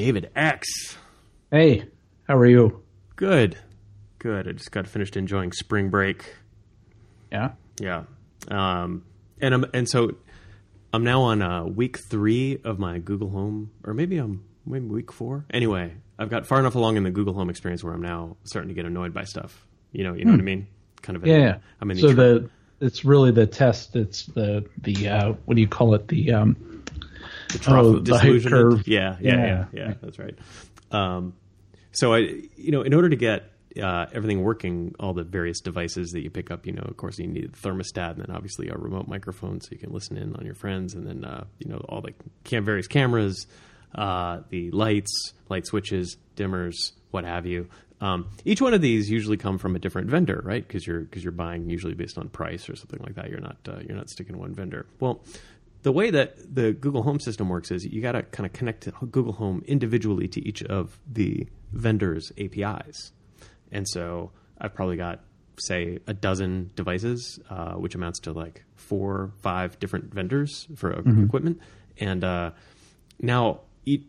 David X. Hey, how are you? Good. Good. I just got finished enjoying spring break. Yeah. Yeah. Um, and I'm, and so I'm now on uh, week three of my Google Home, or maybe I'm maybe week four. Anyway, I've got far enough along in the Google Home experience where I'm now starting to get annoyed by stuff. You know, you know what I mean? Kind of. Hmm. Yeah. I'm in so the, the it's really the test. It's the the uh, what do you call it? The um, the trough oh, of disillusionment. curve. Yeah, yeah, yeah, Yeah. yeah, That's right. Um, so I, you know, in order to get uh, everything working, all the various devices that you pick up, you know, of course, you need a thermostat, and then obviously a remote microphone so you can listen in on your friends, and then uh, you know all the cam- various cameras, uh, the lights, light switches, dimmers, what have you. Um, each one of these usually come from a different vendor, right? Because you're because you're buying usually based on price or something like that. You're not uh, you're not sticking to one vendor. Well, the way that the Google Home system works is you got to kind of connect to Google Home individually to each of the vendors' APIs. And so I've probably got, say, a dozen devices, uh, which amounts to like four, five different vendors for equipment. And uh, now,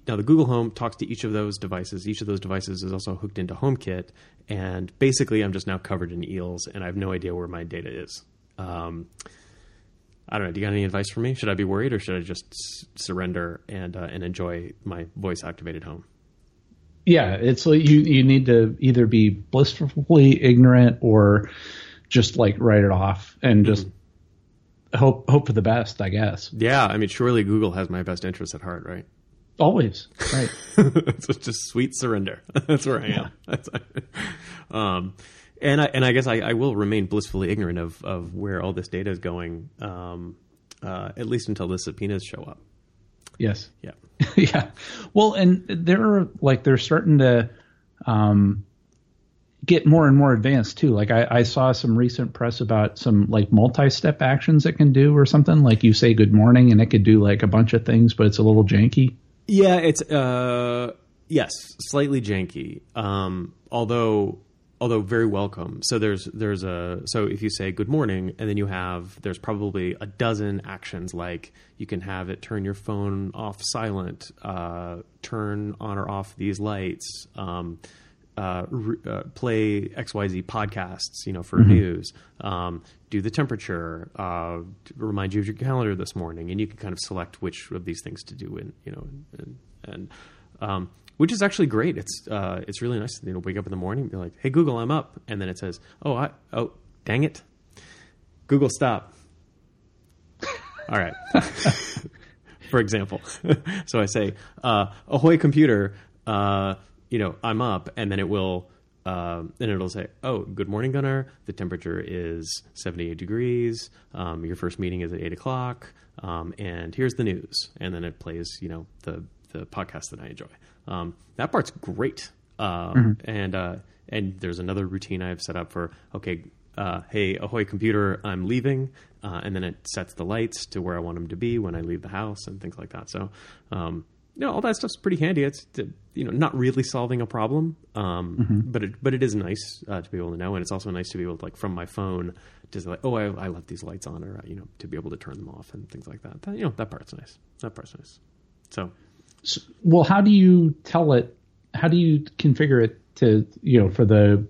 now the Google Home talks to each of those devices. Each of those devices is also hooked into HomeKit, and basically, I'm just now covered in eels, and I have no idea where my data is. Um, I don't know. Do you got any advice for me? Should I be worried, or should I just s- surrender and uh, and enjoy my voice activated home? yeah. It's like you you need to either be blissfully ignorant or just like write it off and just hope hope for the best. I guess Yeah, I mean, surely Google has my best interest at heart, right? always right. so just sweet surrender. That's where I am. That's, um, and I and I guess I, I will remain blissfully ignorant of of where all this data is going, um, uh, at least until the subpoenas show up. yes. Yeah. yeah. Well, and they're like they're starting to um, get more and more advanced too. Like I, I saw some recent press about some like multi-step actions it can do or something. Like you say good morning and it could do like a bunch of things, but it's a little janky. Yeah, it's uh yes, slightly janky. Um although although very welcome. So there's there's a so if you say good morning and then you have there's probably a dozen actions like you can have it turn your phone off silent, uh turn on or off these lights, um uh, re- uh, play XYZ podcasts, you know, for news, um, do the temperature, uh, remind you of your calendar this morning, and you can kind of select which of these things to do, and you know, and, and um, which is actually great. It's uh, it's really nice you know wake up in the morning and be like, hey Google, I'm up, and then it says, oh I oh dang it, Google stop. All right. for example. so I say, uh, "Ahoy, computer! Uh, you know, I'm up," and then it will, um, then it'll say, "Oh, good morning, Gunnar. The temperature is 78 degrees. Um, your first meeting is at eight o'clock, um, and here's the news." And then it plays, you know, the the podcast that I enjoy. Um, that part's great, um, and uh, and there's another routine I've set up for okay. Uh, hey, ahoy, computer! I'm leaving, uh, and then it sets the lights to where I want them to be when I leave the house and things like that. So, um, you know, all that stuff's pretty handy. It's you know not really solving a problem, um, but it but it is nice uh, to be able to know, and it's also nice to be able to like from my phone just like oh I, I left these lights on, or uh, you know to be able to turn them off and things like that. that you know that part's nice. That part's nice. So S- Well, how do you tell it? How do you configure it to you know for the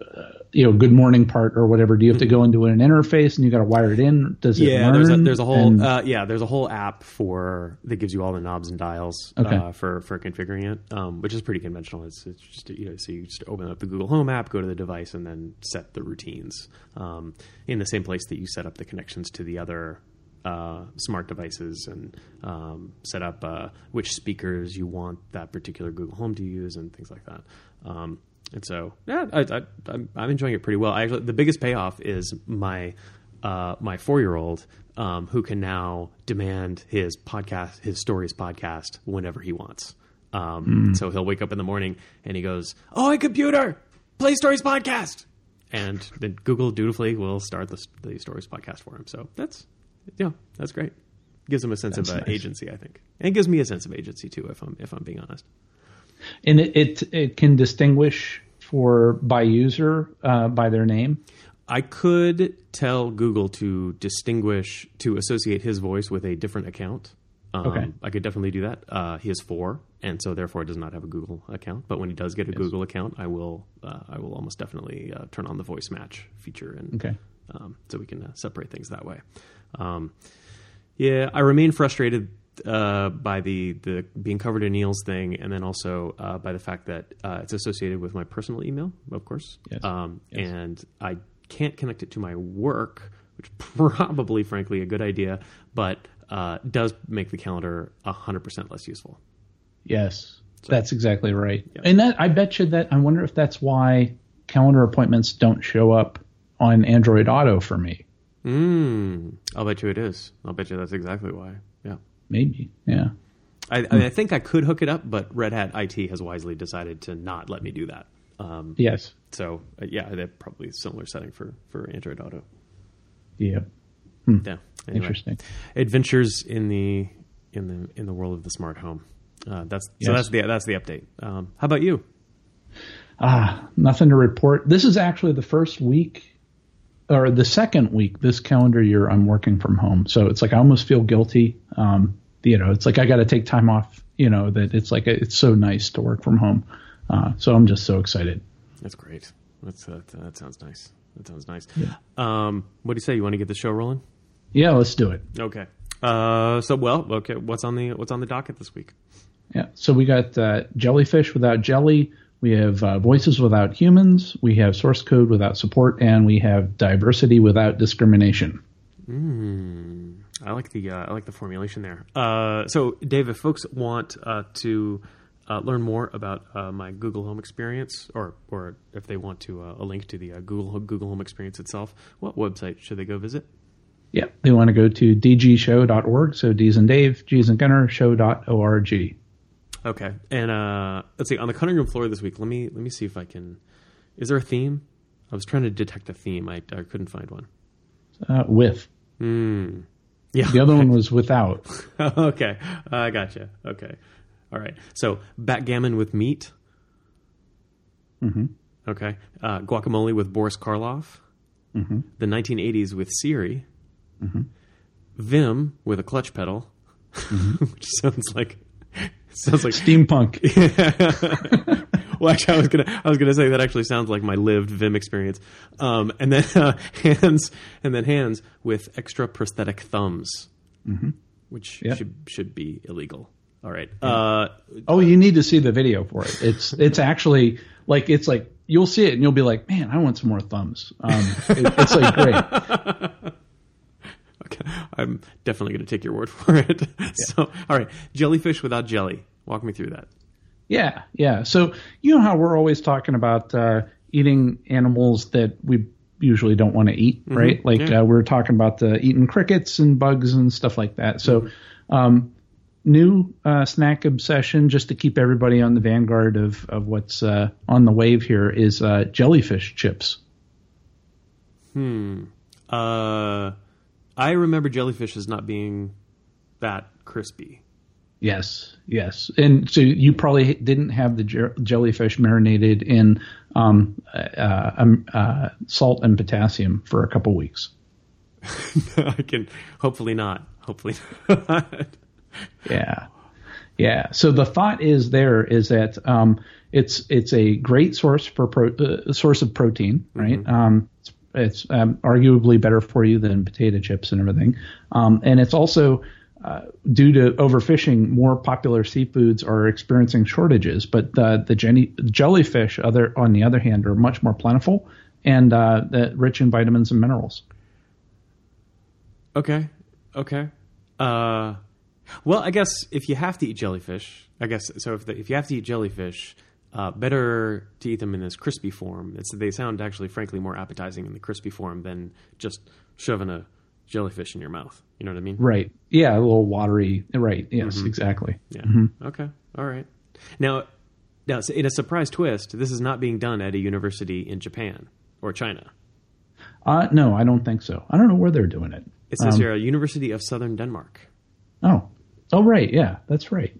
uh, you know good morning part or whatever? Do you have to go into an interface and you got to wire it in? Does it yeah, there's a, there's a whole And- uh, yeah there's a whole app for that gives you all the knobs and dials Okay. uh, for for configuring it, um, which is pretty conventional. It's, it's just you know so you just open up the Google Home app, go to the device, and then set the routines um, in the same place that you set up the connections to the other. Uh, smart devices and um, set up uh, which speakers you want that particular Google Home to use and things like that. Um, and so, yeah, I, I, I'm, I'm enjoying it pretty well. I actually, the biggest payoff is my uh, my four year old um, who can now demand his podcast, his stories podcast, whenever he wants. Um, So he'll wake up in the morning and he goes, "Oh, hey, computer, play stories podcast," and then Google dutifully will start the, the stories podcast for him. So that's yeah, that's great. Gives them a sense of uh, nice. agency, I think, and it gives me a sense of agency too. If I'm if I'm being honest. and it, it it can distinguish for by user uh, by their name. I could tell Google to distinguish to associate his voice with a different account. Um, Okay. I could definitely do that. Uh, he has four, and so therefore does not have a Google account. But when he does get a Google account, I will uh, I will almost definitely uh, turn on the voice match feature, and Okay. um, so we can uh, separate things that way. Um, yeah, I remain frustrated uh, by the the being covered in Neil's thing, and then also uh, by the fact that uh, it's associated with my personal email, of course, Yes. um, Yes. and I can't connect it to my work, which probably, frankly, a good idea, but uh, does make the calendar hundred percent less useful. Yes, that's exactly right. And that I bet you that I wonder if that's why calendar appointments don't show up on Android Auto for me. Mm, I'll bet you it is. I'll bet you that's exactly why. Yeah. Maybe. Yeah. I, I, mean, I think I could hook it up, but Red Hat IT has wisely decided to not let me do that. Um, Yes. so uh, yeah, they're probably a similar setting for for Android Auto. Yeah. Yeah, anyway. Interesting. Adventures in the in the in the world of the smart home. Uh, that's so that's the that's the update. Um, how about you? Ah, nothing to report. This is actually the first week or the second week this calendar year I'm working from home. So it's like I almost feel guilty. Um, you know, it's like I got to take time off. You know that it's like it's so nice to work from home. Uh, so I'm just so excited. That's great. That's that, that sounds nice. That sounds nice. Um, what do you say? You want to get the show rolling? Yeah, let's do it. Okay. Uh, so well, okay. What's on the what's on the docket this week? Yeah. So we got uh, jellyfish without jelly. We have uh, voices without humans. We have source code without support, and we have diversity without discrimination. I like the uh, I like the formulation there. Uh, so, Dave, if folks want uh, to uh, learn more about uh, my Google Home experience, or or if they want to uh, a link to the uh, Google Google Home experience itself, what website should they go visit? Yeah. They want to go to dgshow.org. So D's and Dave, G's and Gunnar, show.org. Okay, and uh, let's see on the cutting room floor this week. Let me let me see if I can. Is there a theme? I was trying to detect a theme. I, I couldn't find one. Uh, with. Yeah. The other one was without. okay, I gotcha. Okay, all right. So backgammon with meat. Mm-hmm. Okay, uh, guacamole with Boris Karloff. Mm-hmm. The 1980s with Siri. Mm-hmm. Vim with a clutch pedal, which sounds like sounds like Steampunk. well, actually, I was gonna, I was gonna say that actually sounds like my lived Vim experience. Um, and then uh, hands, and then hands with extra prosthetic thumbs, which Yep. should should be illegal. All right. Uh, Oh, you need to see the video for it. It's it's actually like it's like you'll see it and you'll be like, man, I want some more thumbs. Um, it, it's like great. I'm definitely gonna take your word for it. So, all right, jellyfish without jelly. Walk me through that. Yeah, yeah. So you know how we're always talking about uh, eating animals that we usually don't want to eat, right? Like yeah. uh, we're talking about uh, eating crickets and bugs and stuff like that. So, um, new uh, snack obsession, just to keep everybody on the vanguard of of what's uh, on the wave here, is uh, jellyfish chips. Hmm. Uh, I remember jellyfish as not being that crispy. Yes, yes, and so you probably didn't have the jer- jellyfish marinated in um, uh, um, uh, salt and potassium for a couple weeks. I can hopefully not. Hopefully not. Yeah, yeah. So the thought is there is that um, it's it's a great source for pro- uh, source of protein, right? Um, it's it's um, arguably better for you than potato chips and everything, um, and it's also uh, due to overfishing, more popular seafoods are experiencing shortages. But the the jenny, jellyfish, other on the other hand, are much more plentiful and uh, rich in vitamins and minerals. Okay. Okay. Uh, well, I guess if you have to eat jellyfish, I guess so. If the, if you have to eat jellyfish, uh, better to eat them in this crispy form. It's, they sound actually, frankly, more appetizing in the crispy form than just shoving a jellyfish in your mouth. You know what I mean? Right. Yeah, a little watery. Right. Yes, exactly. Yeah. Okay. All right. Now, now, in a surprise twist, this is not being done at a university in Japan or China. Uh, no, I don't think so. I don't know where they're doing it. It says here, a University of Southern Denmark. Oh, oh, right. Yeah, that's right.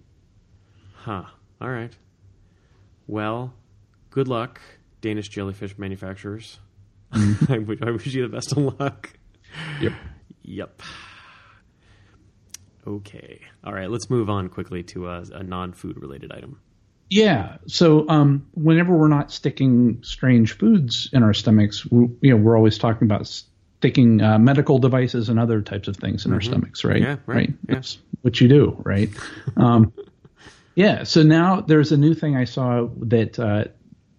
Huh. All right. Well, good luck, Danish jellyfish manufacturers. I, wish, I wish you the best of luck. Yep. Yep. Okay. All right. Let's move on quickly to a, a non-food related item. Yeah. So um, whenever we're not sticking strange foods in our stomachs, we, you know, we're always talking about sticking uh, medical devices and other types of things in our stomachs, right? Yeah, right. Yeah. That's what you do, right? um, yeah. So now there's a new thing I saw that uh,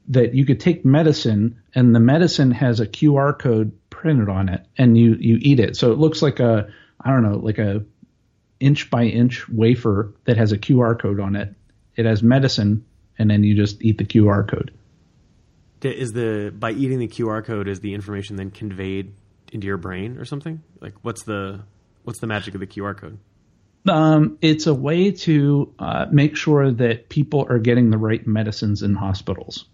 that you could take medicine and the medicine has a QR code printed on it, and you you eat it. So it looks like a I don't know, like a inch by inch wafer that has a QR code on it. It has medicine, and then you just eat the QR code. Is the by eating the QR code is the information then conveyed into your brain or something? Like what's the what's the magic of the QR code? Um, it's a way to uh, make sure that people are getting the right medicines in hospitals.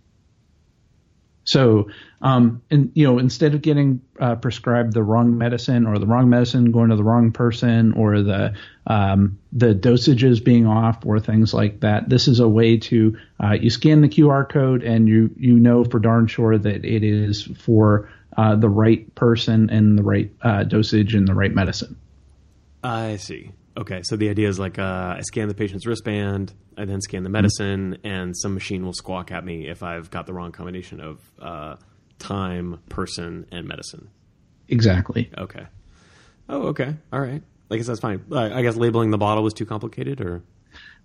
So, um, and you know, instead of getting uh, prescribed the wrong medicine or the wrong medicine going to the wrong person or the um, the dosages being off or things like that, this is a way to uh, you scan the QR code and you you know for darn sure that it is for uh, the right person and the right uh, dosage and the right medicine. I see. Okay, so the idea is like uh, I scan the patient's wristband, I then scan the medicine, mm-hmm. and some machine will squawk at me if I've got the wrong combination of uh, time, person, and medicine. Exactly. Okay. Oh, okay. All right. I guess that's fine. I guess labeling the bottle was too complicated, or.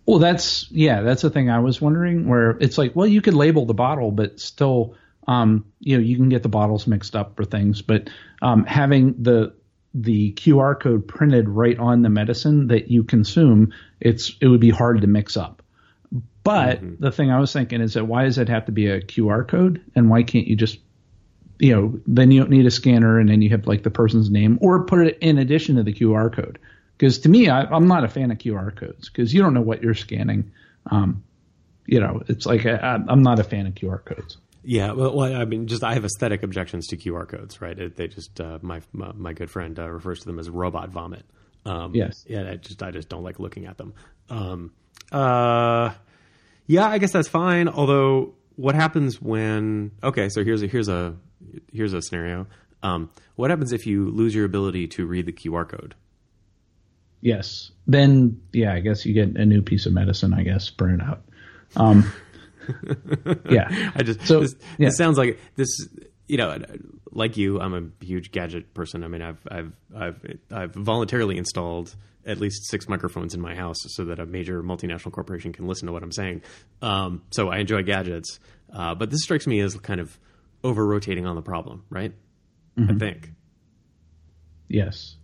Well, that's yeah, that's the thing I was wondering. Where it's like, well, you could label the bottle, but still, um, you know, you can get the bottles mixed up for things. But um, having the the QR code printed right on the medicine that you consume, it's it would be hard to mix up. But mm-hmm. the thing I was thinking is that why does it have to be a QR code, and why can't you just, you know, then you don't need a scanner, and then you have like the person's name, or put it in addition to the QR code. Because to me, I, am not a fan of QR codes because you don't know what you're scanning. Um, you know, it's like I, I'm not a fan of QR codes. Yeah, well, well, I mean, just I have aesthetic objections to QR codes, right? It, they just uh, my, my, my good friend uh, refers to them as robot vomit. Um, yes. Yeah, I just I just don't like looking at them. Um, uh, yeah, I guess that's fine. Although, what happens when? Okay, so here's a here's a here's a scenario. Um, what happens if you lose your ability to read the QR code? Yes, then yeah, I guess you get a new piece of medicine. I guess printed out. Um, yeah. I just so this, yeah. this sounds like this. You know, like you, I'm a huge gadget person. I mean, I've I've I've I've voluntarily installed at least six microphones in my house so that a major multinational corporation can listen to what I'm saying. Um, so I enjoy gadgets, uh, but this strikes me as kind of over rotating on the problem, right? Mm-hmm. I think. Yes.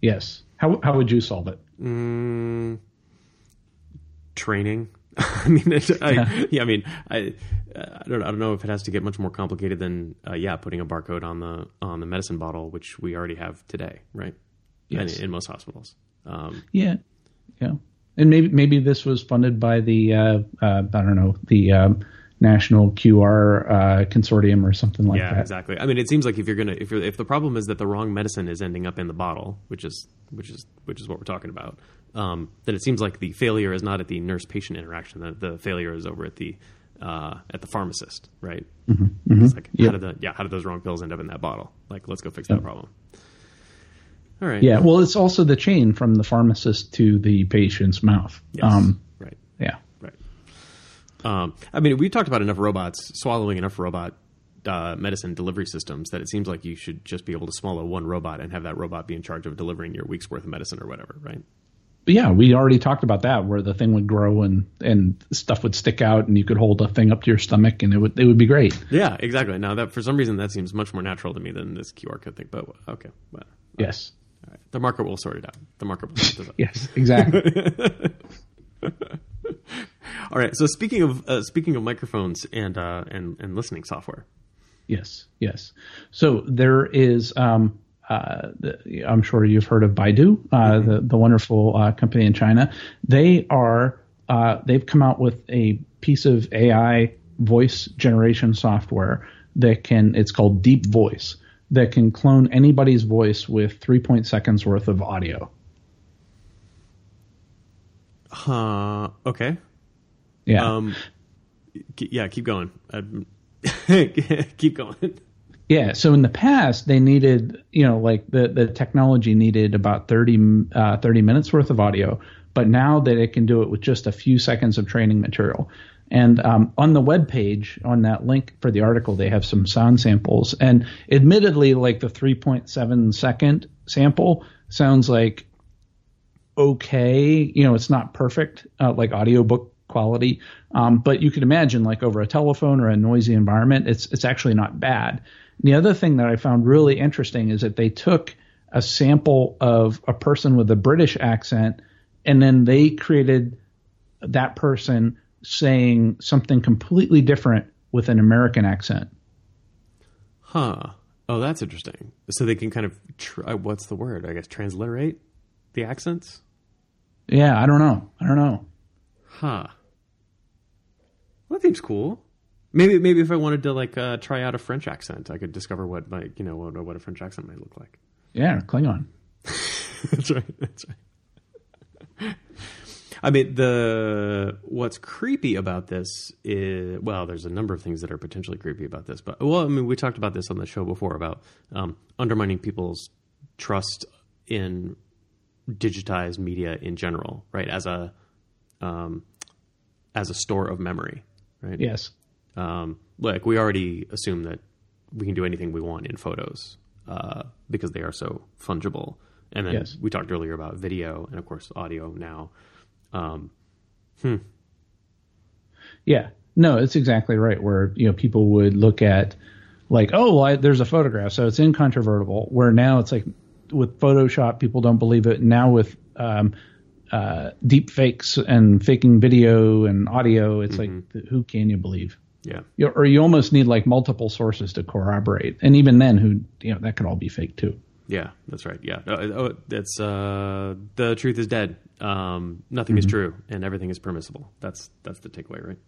Yes. How how would you solve it? Mm, training. I mean, I, yeah. I mean, I, I don't, I don't know if it has to get much more complicated than, uh, yeah, putting a barcode on the on the medicine bottle, which we already have today, right? Yes. In, in most hospitals. Um, yeah, yeah, and maybe maybe this was funded by the uh, uh, I don't know the um, National QR uh, Consortium or something like yeah, that. Yeah, exactly. I mean, it seems like if you're gonna if you're if the problem is that the wrong medicine is ending up in the bottle, which is which is which is what we're talking about um, then it seems like the failure is not at the nurse patient interaction. The, the failure is over at the uh, at the pharmacist, right? Mm-hmm. Mm-hmm. It's like yep. how did the yeah how did those wrong pills end up in that bottle? Like let's go fix yep. that problem. All right. Yeah. Well, it's also the chain from the pharmacist to the patient's mouth. Yes. Um, right. Yeah. Um, I mean, we talked about enough robots swallowing enough robot uh, medicine delivery systems that it seems like you should just be able to swallow one robot and have that robot be in charge of delivering your week's worth of medicine or whatever, right? yeah, we already talked about that, where the thing would grow and and stuff would stick out, and you could hold a thing up to your stomach, and it would it would be great. Yeah, exactly. Now that for some reason that seems much more natural to me than this QR code thing. But okay, well, yes, right. the market will sort it out. The market will sort it out. yes, exactly. All right. So speaking of uh, speaking of microphones and uh, and and listening software. Yes, yes. So there is um, uh, I'm sure you've heard of Baidu, uh, mm-hmm. the, the wonderful uh, company in China. They are uh, they've come out with a piece of AI voice generation software that can it's called Deep Voice that can clone anybody's voice with three point seconds worth of audio. Huh. Okay. Yeah. Um, yeah. Keep going. keep going. Yeah. So in the past, they needed, you know, like the, the technology needed about 30, uh, 30 minutes worth of audio. But now that it can do it with just a few seconds of training material. And um, on the web page, on that link for the article, they have some sound samples. And admittedly, like the 3.7 second sample sounds like okay. You know, it's not perfect, uh, like audiobook quality. Um, but you could imagine, like over a telephone or a noisy environment, it's it's actually not bad. The other thing that I found really interesting is that they took a sample of a person with a British accent and then they created that person saying something completely different with an American accent. Huh. Oh, that's interesting. So they can kind of, tr- uh, what's the word? I guess transliterate the accents? Yeah, I don't know. I don't know. Huh. Well, that seems cool. Maybe maybe if I wanted to like uh, try out a French accent, I could discover what like you know what, what a French accent might look like. Yeah, Klingon. that's right. That's right. I mean, the what's creepy about this is well, there's a number of things that are potentially creepy about this, but well, I mean, we talked about this on the show before about um, undermining people's trust in digitized media in general, right? As a um, as a store of memory, right? Yes. Um, like we already assume that we can do anything we want in photos uh, because they are so fungible. And then Yes. we talked earlier about video and of course audio now. Um, hmm. Yeah. No, it's exactly right. Where you know people would look at like, oh, well, I, there's a photograph, so it's incontrovertible. Where now it's like with Photoshop, people don't believe it. Now with um, uh, deep fakes and faking video and audio, it's like, who can you believe? Yeah. You, or you almost need like multiple sources to corroborate, and even then, who you know that could all be fake too. Yeah, that's right. Yeah, oh, oh, that's uh, the truth is dead. Um, nothing is true, and everything is permissible. That's that's the takeaway, right?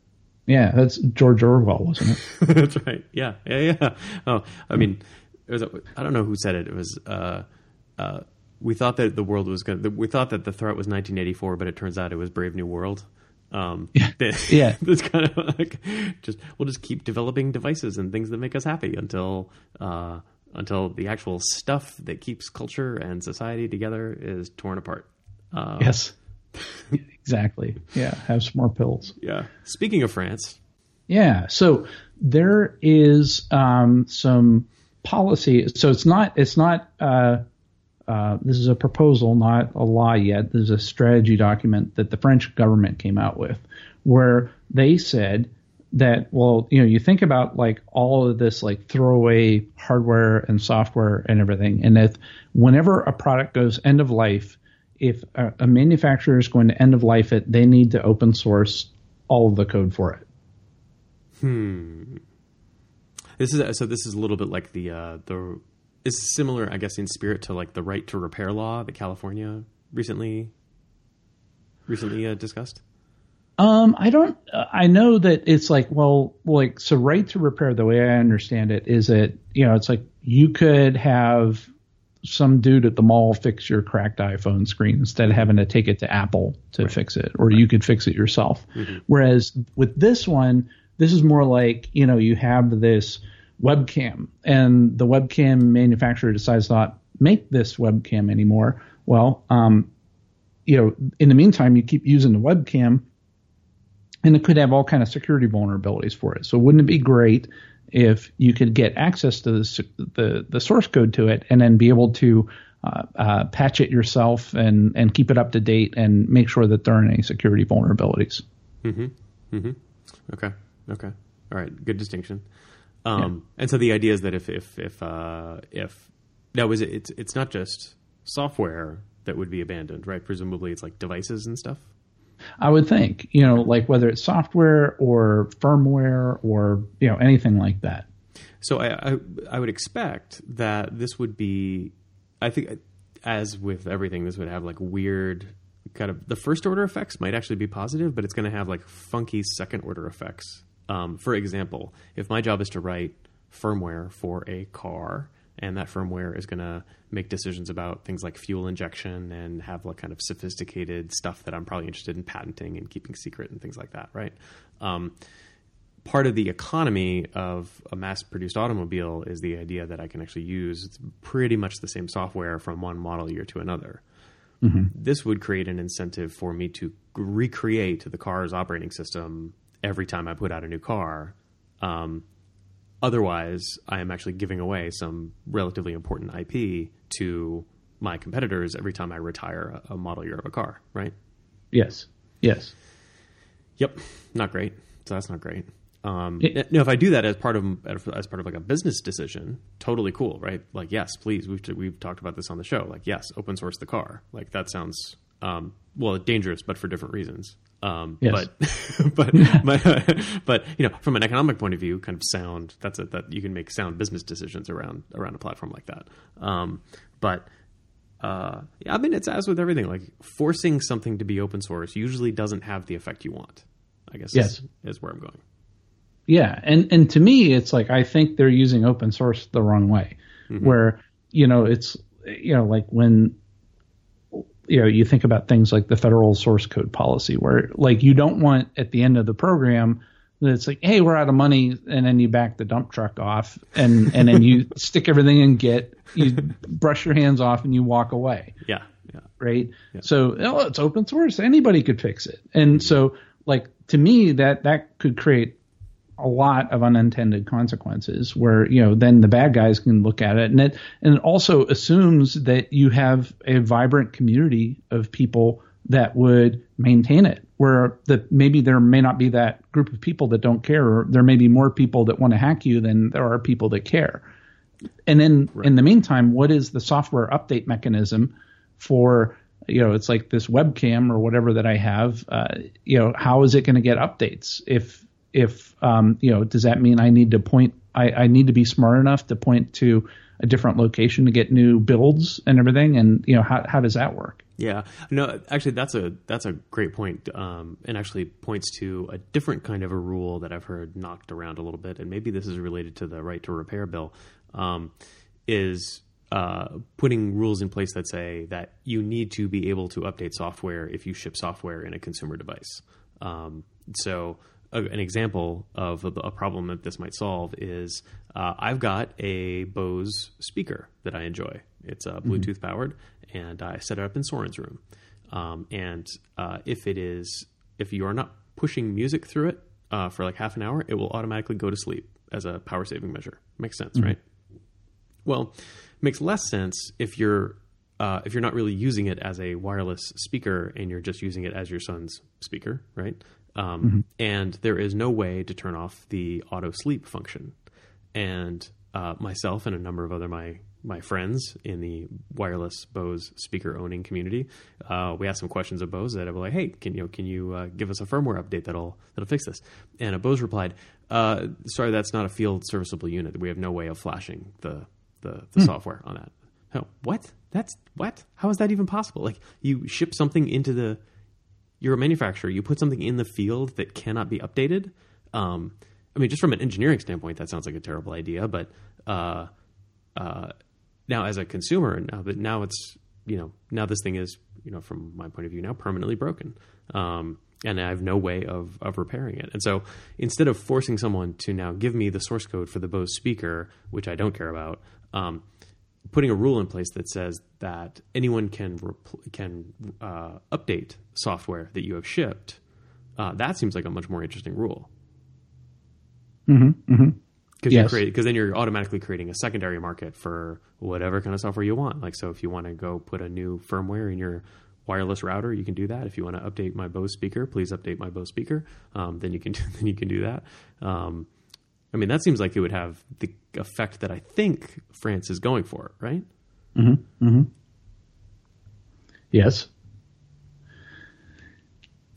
Yeah, that's George Orwell, wasn't it? That's right. Yeah, yeah, yeah. Oh, I mean, it was. I don't know who said it. It was. Uh, uh, we thought that the world was going. to We thought that the threat was 1984, but it turns out it was Brave New World. Um, yeah, Yeah. It's kind of like just we'll just keep developing devices and things that make us happy until uh, until the actual stuff that keeps culture and society together is torn apart. Uh, yes, exactly. Yeah, have some more pills. Yeah. Speaking of France, Yeah. So there is um, some policy. So it's not. It's not. Uh, uh, this is a proposal, not a law yet. This is a strategy document that the French government came out with, where they said that well, you know, you think about like all of this like throwaway hardware and software and everything, and if whenever a product goes end of life, if a, a manufacturer is going to end of life it, they need to open source all of the code for it. Hmm. This is so. This is a little bit like the uh, the is similar, I guess, in spirit to like the right to repair law that California recently recently uh, discussed. Um, I don't. Uh, I know that it's like, well, like so. Right to repair, the way I understand it, is that you know, it's like you could have some dude at the mall fix your cracked iPhone screen instead of having to take it to Apple to fix it, or you could fix it yourself. Whereas with this one, this is more like you know, you have this webcam, and the webcam manufacturer decides not make this webcam anymore. Well, um, you know, in the meantime, you keep using the webcam and it could have all kind of security vulnerabilities for it. So wouldn't it be great if you could get access to the the, the source code to it and then be able to uh, uh, patch it yourself and and keep it up to date and make sure that there aren't any security vulnerabilities. Hmm. Hmm. Okay. Okay. All right. Good distinction. Um, And so the idea is that if if if uh, if now is it it's it's not just software that would be abandoned, right? Presumably, it's like devices and stuff. I would think, you know, like whether it's software or firmware or you know anything like that. So I, I I would expect that this would be, I think, as with everything, this would have like weird kind of the first order effects might actually be positive, but it's going to have like funky second order effects. Um, for example, if my job is to write firmware for a car, and that firmware is going to make decisions about things like fuel injection and have like kind of sophisticated stuff that I'm probably interested in patenting and keeping secret and things like that, right? Um, part of the economy of a mass-produced automobile is the idea that I can actually use pretty much the same software from one model year to another. Mm-hmm. This would create an incentive for me to recreate the car's operating system every time I put out a new car. Um, otherwise, I am actually giving away some relatively important IP to my competitors every time I retire a, a model year of a car, right? Yes. Yes. Yep. Not great. So that's not great. Um, it, if I do that as part of as part of like a business decision, totally cool, right? Like, yes, please. We've we've talked about this on the show. Like, yes, open source the car. Like that sounds um, well dangerous, but for different reasons. Um, yes. But but but, but you know, from an economic point of view, kind of sound. That's it. That you can make sound business decisions around around a platform like that. Um, but uh, yeah, I mean, it's as with everything. Like forcing something to be open source usually doesn't have the effect you want. I guess yes. is, is where I'm going. Yeah, and and to me, it's like I think they're using open source the wrong way, mm-hmm. where you know it's you know like when you know you think about things like the federal source code policy, where like you don't want at the end of the program that it's like, hey, we're out of money, and then you back the dump truck off, and and then you stick everything in Git, you brush your hands off, and you walk away. Yeah, yeah. Right. Yeah. So oh, it's open source; anybody could fix it, and so like to me that that could create a lot of unintended consequences where you know then the bad guys can look at it. And it and it also assumes that you have a vibrant community of people that would maintain it where that maybe there may not be that group of people that don't care or there may be more people that want to hack you than there are people that care. And then right. in the meantime what is the software update mechanism for you know it's like this webcam or whatever that i have uh, you know how is it going to get updates? If if um, you know, does that mean I need to point? I, I need to be smart enough to point to a different location to get new builds and everything. And you know, how how does that work? Yeah, no, actually, that's a that's a great point, um, and actually points to a different kind of a rule that I've heard knocked around a little bit, and maybe this is related to the right to repair bill. Um, is uh, putting rules in place that say that you need to be able to update software if you ship software in a consumer device. Um, so a, an example of a, a, problem that this might solve is uh, I've got a Bose speaker that I enjoy. It's uh, Bluetooth mm-hmm. powered, and I set it up in Soren's room. Um, and uh, if it is, if you are not pushing music through it uh, for like half an hour, it will automatically go to sleep as a power saving measure. Makes sense, mm-hmm. right? Well, makes less sense if you're uh, if you're not really using it as a wireless speaker and you're just using it as your son's speaker, right? Um, mm-hmm. And there is no way to turn off the auto sleep function. And uh, myself and a number of other my my friends in the wireless Bose speaker owning community, uh, we asked some questions of Bose that I was like, "Hey, can you can you uh, give us a firmware update that'll that'll fix this?" And Bose replied, uh, "Sorry, that's not a field serviceable unit. We have no way of flashing the the, the mm. software on that." Oh, what? That's what? How is that even possible? Like you ship something into the you're a manufacturer. You put something in the field that cannot be updated. Um, I mean, just from an engineering standpoint, that sounds like a terrible idea. But uh, uh, now, as a consumer, now that now it's you know now this thing is you know from my point of view now permanently broken, um, and I have no way of of repairing it. And so instead of forcing someone to now give me the source code for the Bose speaker, which I don't care about, um, putting a rule in place that says that anyone can repl- can uh, update software that you have shipped, uh, that seems like a much more interesting rule. Mm-hmm. Mm-hmm. Because yes. because then you're automatically creating a secondary market for whatever kind of software you want. Like so, if you want to go put a new firmware in your wireless router, you can do that. If you want to update my Bose speaker, please update my Bose speaker. Um, then you can then you can do that. Um, I mean, that seems like it would have the effect that I think France is going for, right? Mm-hmm. Mm-hmm. Yes.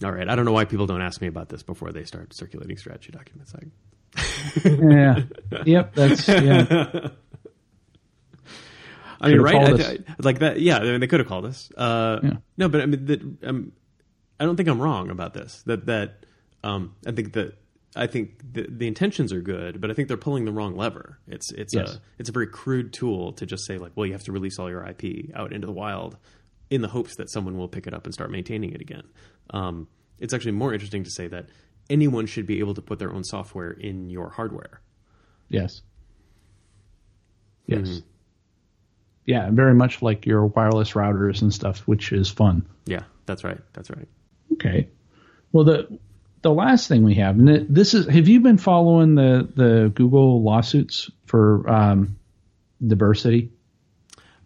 All right. I don't know why people don't ask me about this before they start circulating strategy documents. Yeah. Yep. That's yeah. I mean, right? I, I, like that. Yeah. I mean, they could have called us. Uh, yeah. No, but I mean, that, um, I don't think I'm wrong about this. That that um, I think that I think the, the, intentions are good, but I think they're pulling the wrong lever. It's it's yes. a it's a very crude tool to just say like, well, you have to release all your IP out into the wild, in the hopes that someone will pick it up and start maintaining it again. Um, it's actually more interesting to say that anyone should be able to put their own software in your hardware. Yes. Yes. Yeah, very much like your wireless routers and stuff, which is fun. Yeah, that's right. That's right. Okay. Well, the the last thing we have, and this is, have you been following the the Google lawsuits for um, diversity?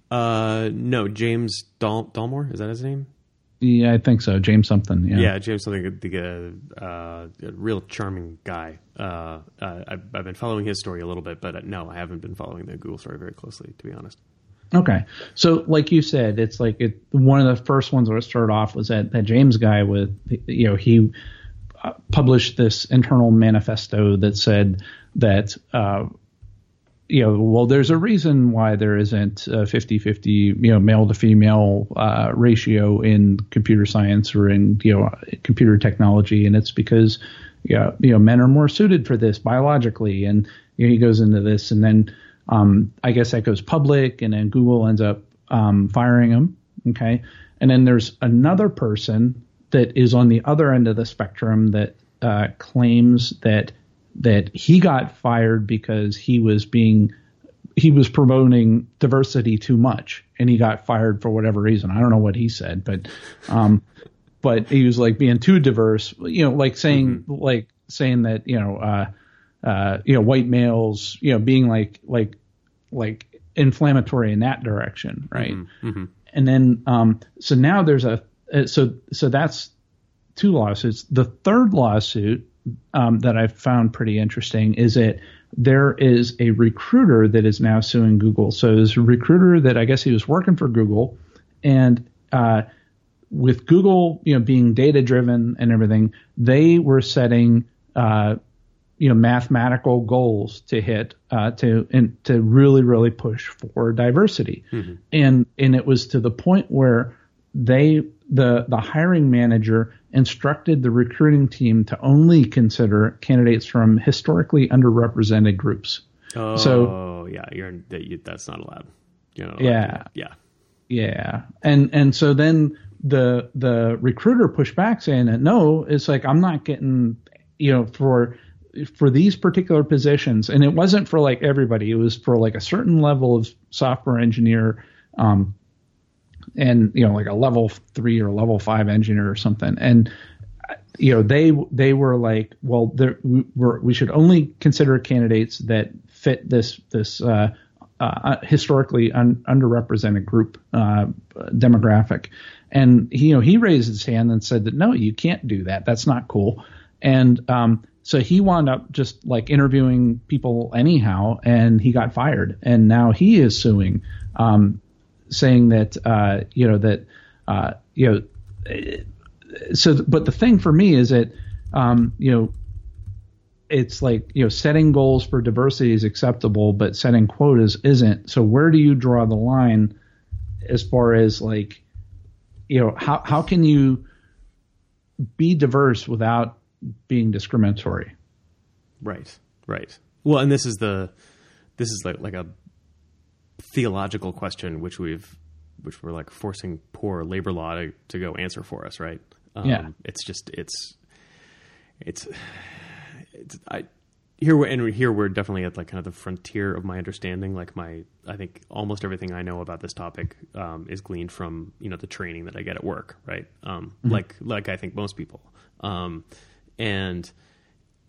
Uh, no, James Dal- Dalmore is that his name? Yeah, I think so. James something. Yeah, Yeah, James something the uh, uh, a real charming guy. Uh, uh, I've, I've been following his story a little bit, but uh, no, I haven't been following the Google story very closely, to be honest. Okay. So, like you said, it's like it, one of the first ones where it started off was that, that James guy with, you know, he published this internal manifesto that said that, uh, you know, well, there's a reason why there isn't a 50 50, you know, male to female uh, ratio in computer science or in, you know, computer technology. And it's because, you know, you know men are more suited for this biologically. And you know, he goes into this. And then, um, I guess that goes public, and then Google ends up um, firing him. Okay, and then there's another person that is on the other end of the spectrum that uh, claims that that he got fired because he was being he was promoting diversity too much, and he got fired for whatever reason. I don't know what he said, but um, but he was like being too diverse. You know, like saying mm-hmm. like saying that you know. Uh, uh, you know, white males, you know, being like like like inflammatory in that direction, right? Mm-hmm, mm-hmm. And then um, so now there's a so so that's two lawsuits. The third lawsuit um, that I found pretty interesting is that there is a recruiter that is now suing Google. So a recruiter that I guess he was working for Google, and uh, with Google, you know, being data driven and everything, they were setting uh, you know mathematical goals to hit uh, to and to really really push for diversity mm-hmm. and and it was to the point where they the the hiring manager instructed the recruiting team to only consider candidates from historically underrepresented groups. Oh so, yeah you're that's not allowed. You know yeah. yeah. Yeah. And and so then the the recruiter pushed back saying that no it's like i'm not getting you know for for these particular positions, and it wasn't for like everybody. It was for like a certain level of software engineer, um, and you know, like a level three or level five engineer or something. And you know, they they were like, well, we we should only consider candidates that fit this this uh, uh, historically un, underrepresented group uh, demographic. And he, you know, he raised his hand and said that no, you can't do that. That's not cool. And um, so he wound up just like interviewing people anyhow, and he got fired. And now he is suing, um, saying that uh, you know that uh, you know. So, but the thing for me is that um, you know it's like you know setting goals for diversity is acceptable, but setting quotas isn't. So where do you draw the line as far as like you know how how can you be diverse without being discriminatory. Right. Right. Well, and this is the this is like like a theological question which we've which we're like forcing poor labor law to, to go answer for us, right? Um, yeah. It's just it's it's it's I here we're and here we're definitely at like kind of the frontier of my understanding. Like my I think almost everything I know about this topic um, is gleaned from you know the training that I get at work, right? Um, mm-hmm. Like like I think most people. Um, and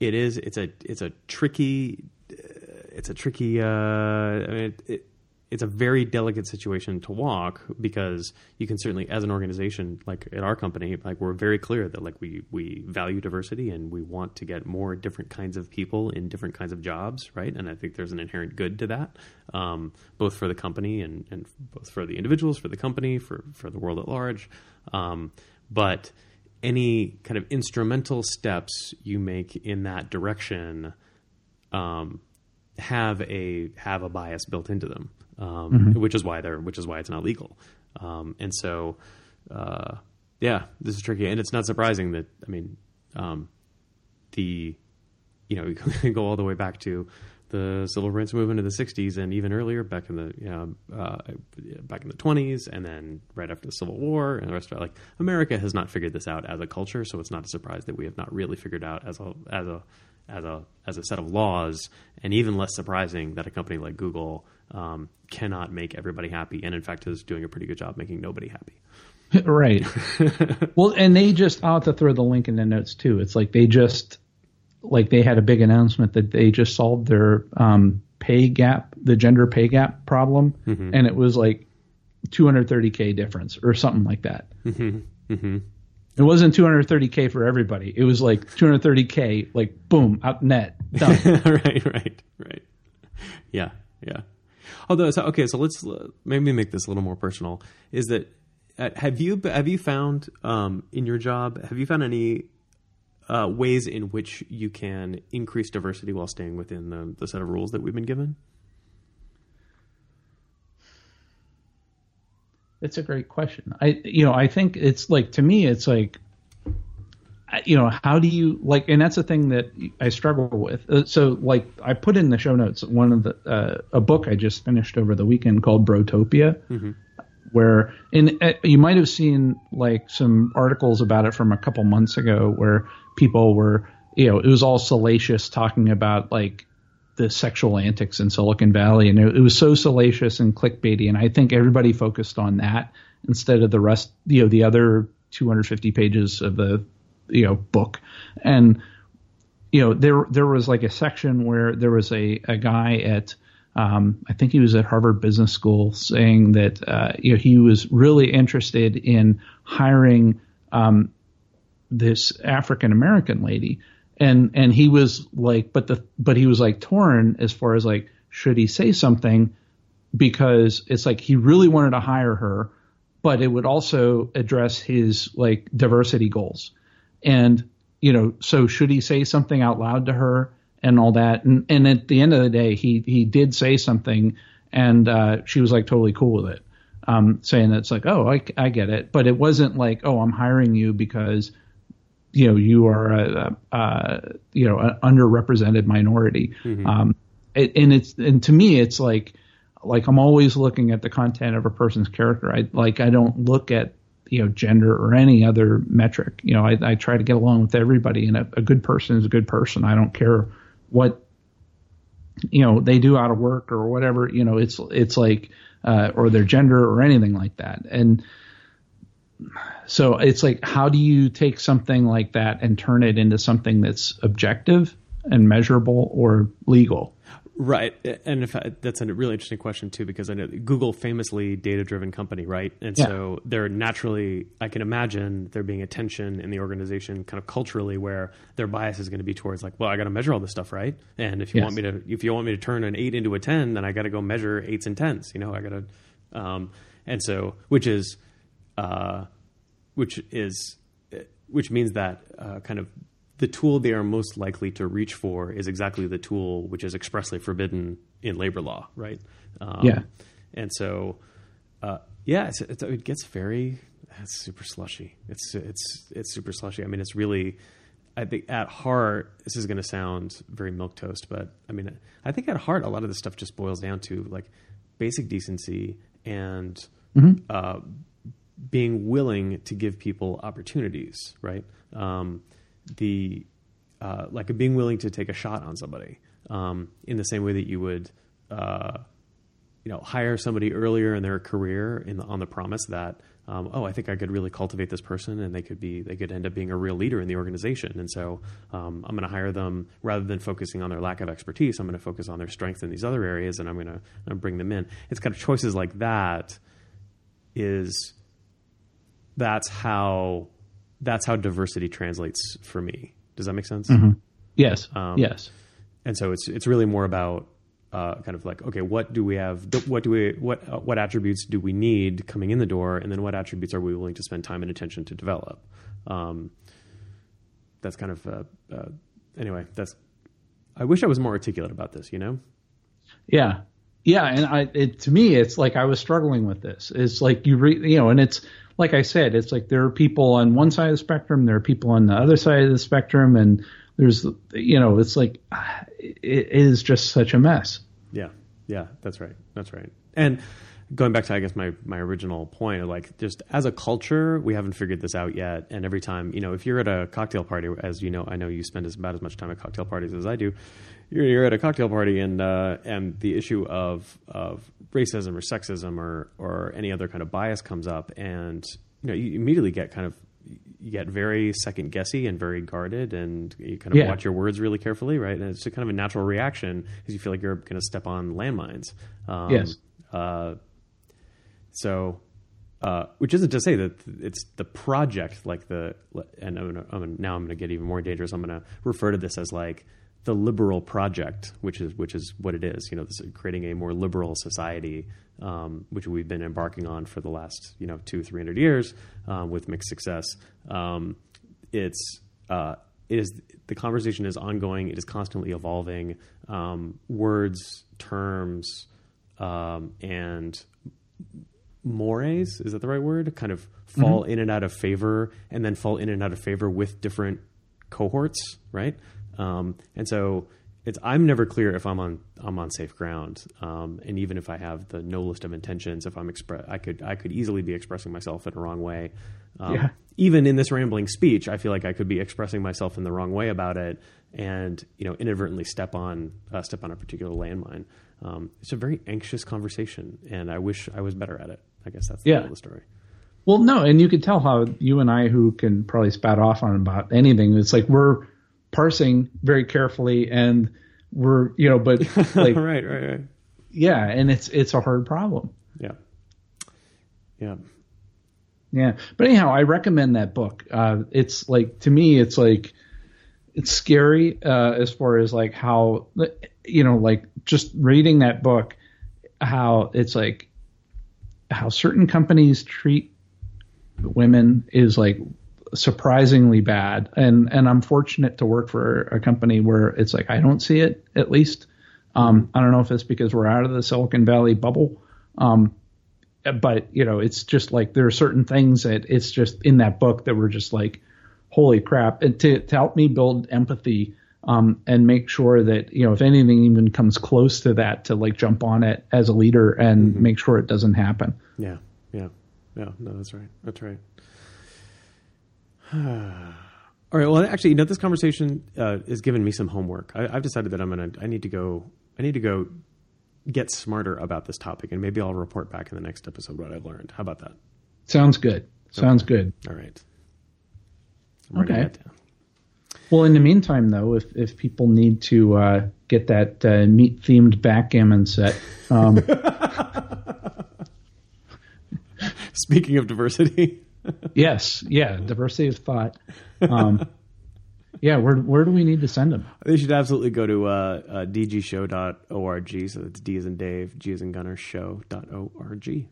it is it's a it's a tricky it's a tricky uh, I mean, it, it, it's a very delicate situation to walk because you can certainly as an organization like at our company like we're very clear that like we we value diversity and we want to get more different kinds of people in different kinds of jobs right? And i think there's an inherent good to that um, both for the company and, and both for the individuals for the company for for the world at large. Um, but any kind of instrumental steps you make in that direction um, have a have a bias built into them, um, mm-hmm. which is why they're which is why it's not legal. Um, and so, uh, yeah, this is tricky, and it's not surprising that I mean, um, the you know, you go all the way back to the civil rights movement in the '60s and even earlier, back in the you know, uh, back in the '20s, and then right after the Civil War and the rest of it. Like America has not figured this out as a culture, so it's not a surprise that we have not really figured out as a as a as a as a set of laws, and even less surprising that a company like Google um, cannot make everybody happy, and in fact is doing a pretty good job making nobody happy. right. well, and they just I'll have to throw the link in the notes too. It's like they just like they had a big announcement that they just solved their um, pay gap, the gender pay gap problem, mm-hmm. and it was like 230k difference or something like that. Mm-hmm. Mm-hmm. It wasn't 230k for everybody. It was like 230k, like boom, out net, done. right, right, right. Yeah, yeah. Although, so, okay, so let's maybe make this a little more personal. Is that uh, have you have you found um, in your job have you found any uh, ways in which you can increase diversity while staying within the, the set of rules that we've been given? It's a great question. I, you know, I think it's like to me, it's like, you know, how do you like? And that's the thing that I struggle with. Uh, so, like, I put in the show notes one of the uh, a book I just finished over the weekend called Brotopia, mm-hmm where in uh, you might have seen like some articles about it from a couple months ago where people were, you know, it was all salacious talking about like the sexual antics in Silicon Valley, and it, it, was so salacious and clickbaity. And I think everybody focused on that instead of the rest, you know, the other 250 pages of the, you know, book. And you know, there there was like a section where there was a a guy at um, I think he was at Harvard Business School saying that uh, you know he was really interested in hiring um, this African American lady, and and he was like, but the but he was like torn as far as like should he say something? Because it's like he really wanted to hire her, but it would also address his like diversity goals, and you know so should he say something out loud to her and all that, and and at the end of the day he he did say something, and uh, she was like totally cool with it. Um, saying that it's like, oh, I, I get it, but it wasn't like, oh, I'm hiring you because you know you are a, a, a you know an underrepresented minority. Mm-hmm. um, it, and it's and to me it's like like I'm always looking at the content of a person's character. I like I don't look at you know gender or any other metric. You know I, I try to get along with everybody and a, a good person is a good person. I don't care what you know they do out of work or whatever. You know it's it's like uh, or their gender or anything like that. And so it's like how do you take something like that and turn it into something that's objective and measurable or legal right and if I, that's a really interesting question too because i know google famously data driven company right and yeah. so they're naturally i can imagine there being a tension in the organization kind of culturally where their bias is going to be towards like well i got to measure all this stuff right and if you yes. want me to if you want me to turn an 8 into a 10 then i got to go measure 8s and 10s you know i got to um, and so which is uh, which is which means that uh, kind of the tool they are most likely to reach for is exactly the tool which is expressly forbidden in labor law, right? Um, yeah. And so, uh, yeah, it's, it's, it gets very it's super slushy. It's it's it's super slushy. I mean, it's really. I think at heart, this is going to sound very milk toast, but I mean, I think at heart, a lot of this stuff just boils down to like basic decency and mm-hmm. uh, being willing to give people opportunities, right? Um, the uh, like being willing to take a shot on somebody um, in the same way that you would, uh, you know, hire somebody earlier in their career in the, on the promise that, um, oh, I think I could really cultivate this person and they could be they could end up being a real leader in the organization. And so um, I'm going to hire them rather than focusing on their lack of expertise. I'm going to focus on their strength in these other areas, and I'm going to bring them in. It's kind of choices like that is that's how that's how diversity translates for me. Does that make sense? Mm-hmm. Yes. Um, yes. And so it's it's really more about uh, kind of like okay, what do we have? What do we what uh, what attributes do we need coming in the door, and then what attributes are we willing to spend time and attention to develop? Um, that's kind of uh, uh anyway. That's I wish I was more articulate about this. You know. Yeah, yeah, and I it, to me it's like I was struggling with this. It's like you re, you know, and it's like I said, it's like there are people on one side of the spectrum, there are people on the other side of the spectrum, and there's you know it's like ah, it is just such a mess. Yeah, yeah, that's right, that's right. And going back to I guess my my original point of like just as a culture we haven't figured this out yet and every time you know if you're at a cocktail party as you know I know you spend as about as much time at cocktail parties as I do you're, you're at a cocktail party and uh, and the issue of of racism or sexism or or any other kind of bias comes up and you know you immediately get kind of you get very second guessy and very guarded and you kind of Yeah. watch your words really carefully right and it's kind of a natural reaction because you feel like you're going to step on landmines um, Yes. uh, so, uh, which isn't to say that it's the project, like the, and I'm gonna, I'm gonna, now I'm going to get even more dangerous. I'm going to refer to this as like the liberal project, which is which is what it is. You know, this is creating a more liberal society, um, which we've been embarking on for the last you know two three hundred years um, with mixed success. Um, it's uh, it is the conversation is ongoing. It is constantly evolving. Um, words, terms, um, and mores is that the right word? Kind of fall in and out of favor and then fall in and out of favor with different cohorts right? Um, and so it's i'm never clear if i'm on i'm on safe ground. Um, and even if i have the no list of intentions if i'm express i could i could easily be expressing myself in a wrong way. Um, Yeah. even in this rambling speech i feel like i could be expressing myself in the wrong way about it and you know inadvertently step on uh, step on a particular landmine. Um, it's a very anxious conversation and i wish i was better at it i guess that's the Yeah. the story Well, no, and you could tell how you and I, who can probably spat off on about anything, it's like we're parsing very carefully, and we're you know, but like right right right yeah, and it's it's a hard problem. yeah yeah Yeah, but anyhow, I recommend that book. Uh, it's like to me, it's like it's scary uh, as far as like how you know, like just reading that book, how it's like how certain companies treat women is like surprisingly bad, and and I'm fortunate to work for a company where it's like I don't see it at least. Um, I don't know if it's because we're out of the Silicon Valley bubble. Um, but you know it's just like there are certain things that it's just in that book that were just like holy crap and to, to help me build empathy um, and make sure that you know if anything even comes close to that to like jump on it as a leader and make sure it doesn't happen Yeah, yeah, yeah. No, that's right. That's right. All right. Well, actually, you know, this conversation uh, has given me some homework. I, I've decided that I'm gonna. I need to go. I need to go get smarter about this topic, and maybe I'll report back in the next episode what I've learned. How about that? sounds good sounds good All right. I'm writing Okay. Well in the meantime though if if people need to uh, get that uh, meat themed backgammon set um, Speaking of diversity, yes yeah diversity of thought um, yeah where where do we need to send them they should absolutely go to uh, uh, dgshow.org. So it's D as in Dave, G as in Gunnar, show.org.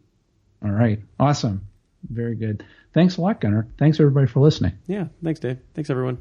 All right. Awesome. Very good. Thanks a lot, Gunnar. Thanks everybody for listening. Yeah. Thanks, Dave. Thanks, everyone.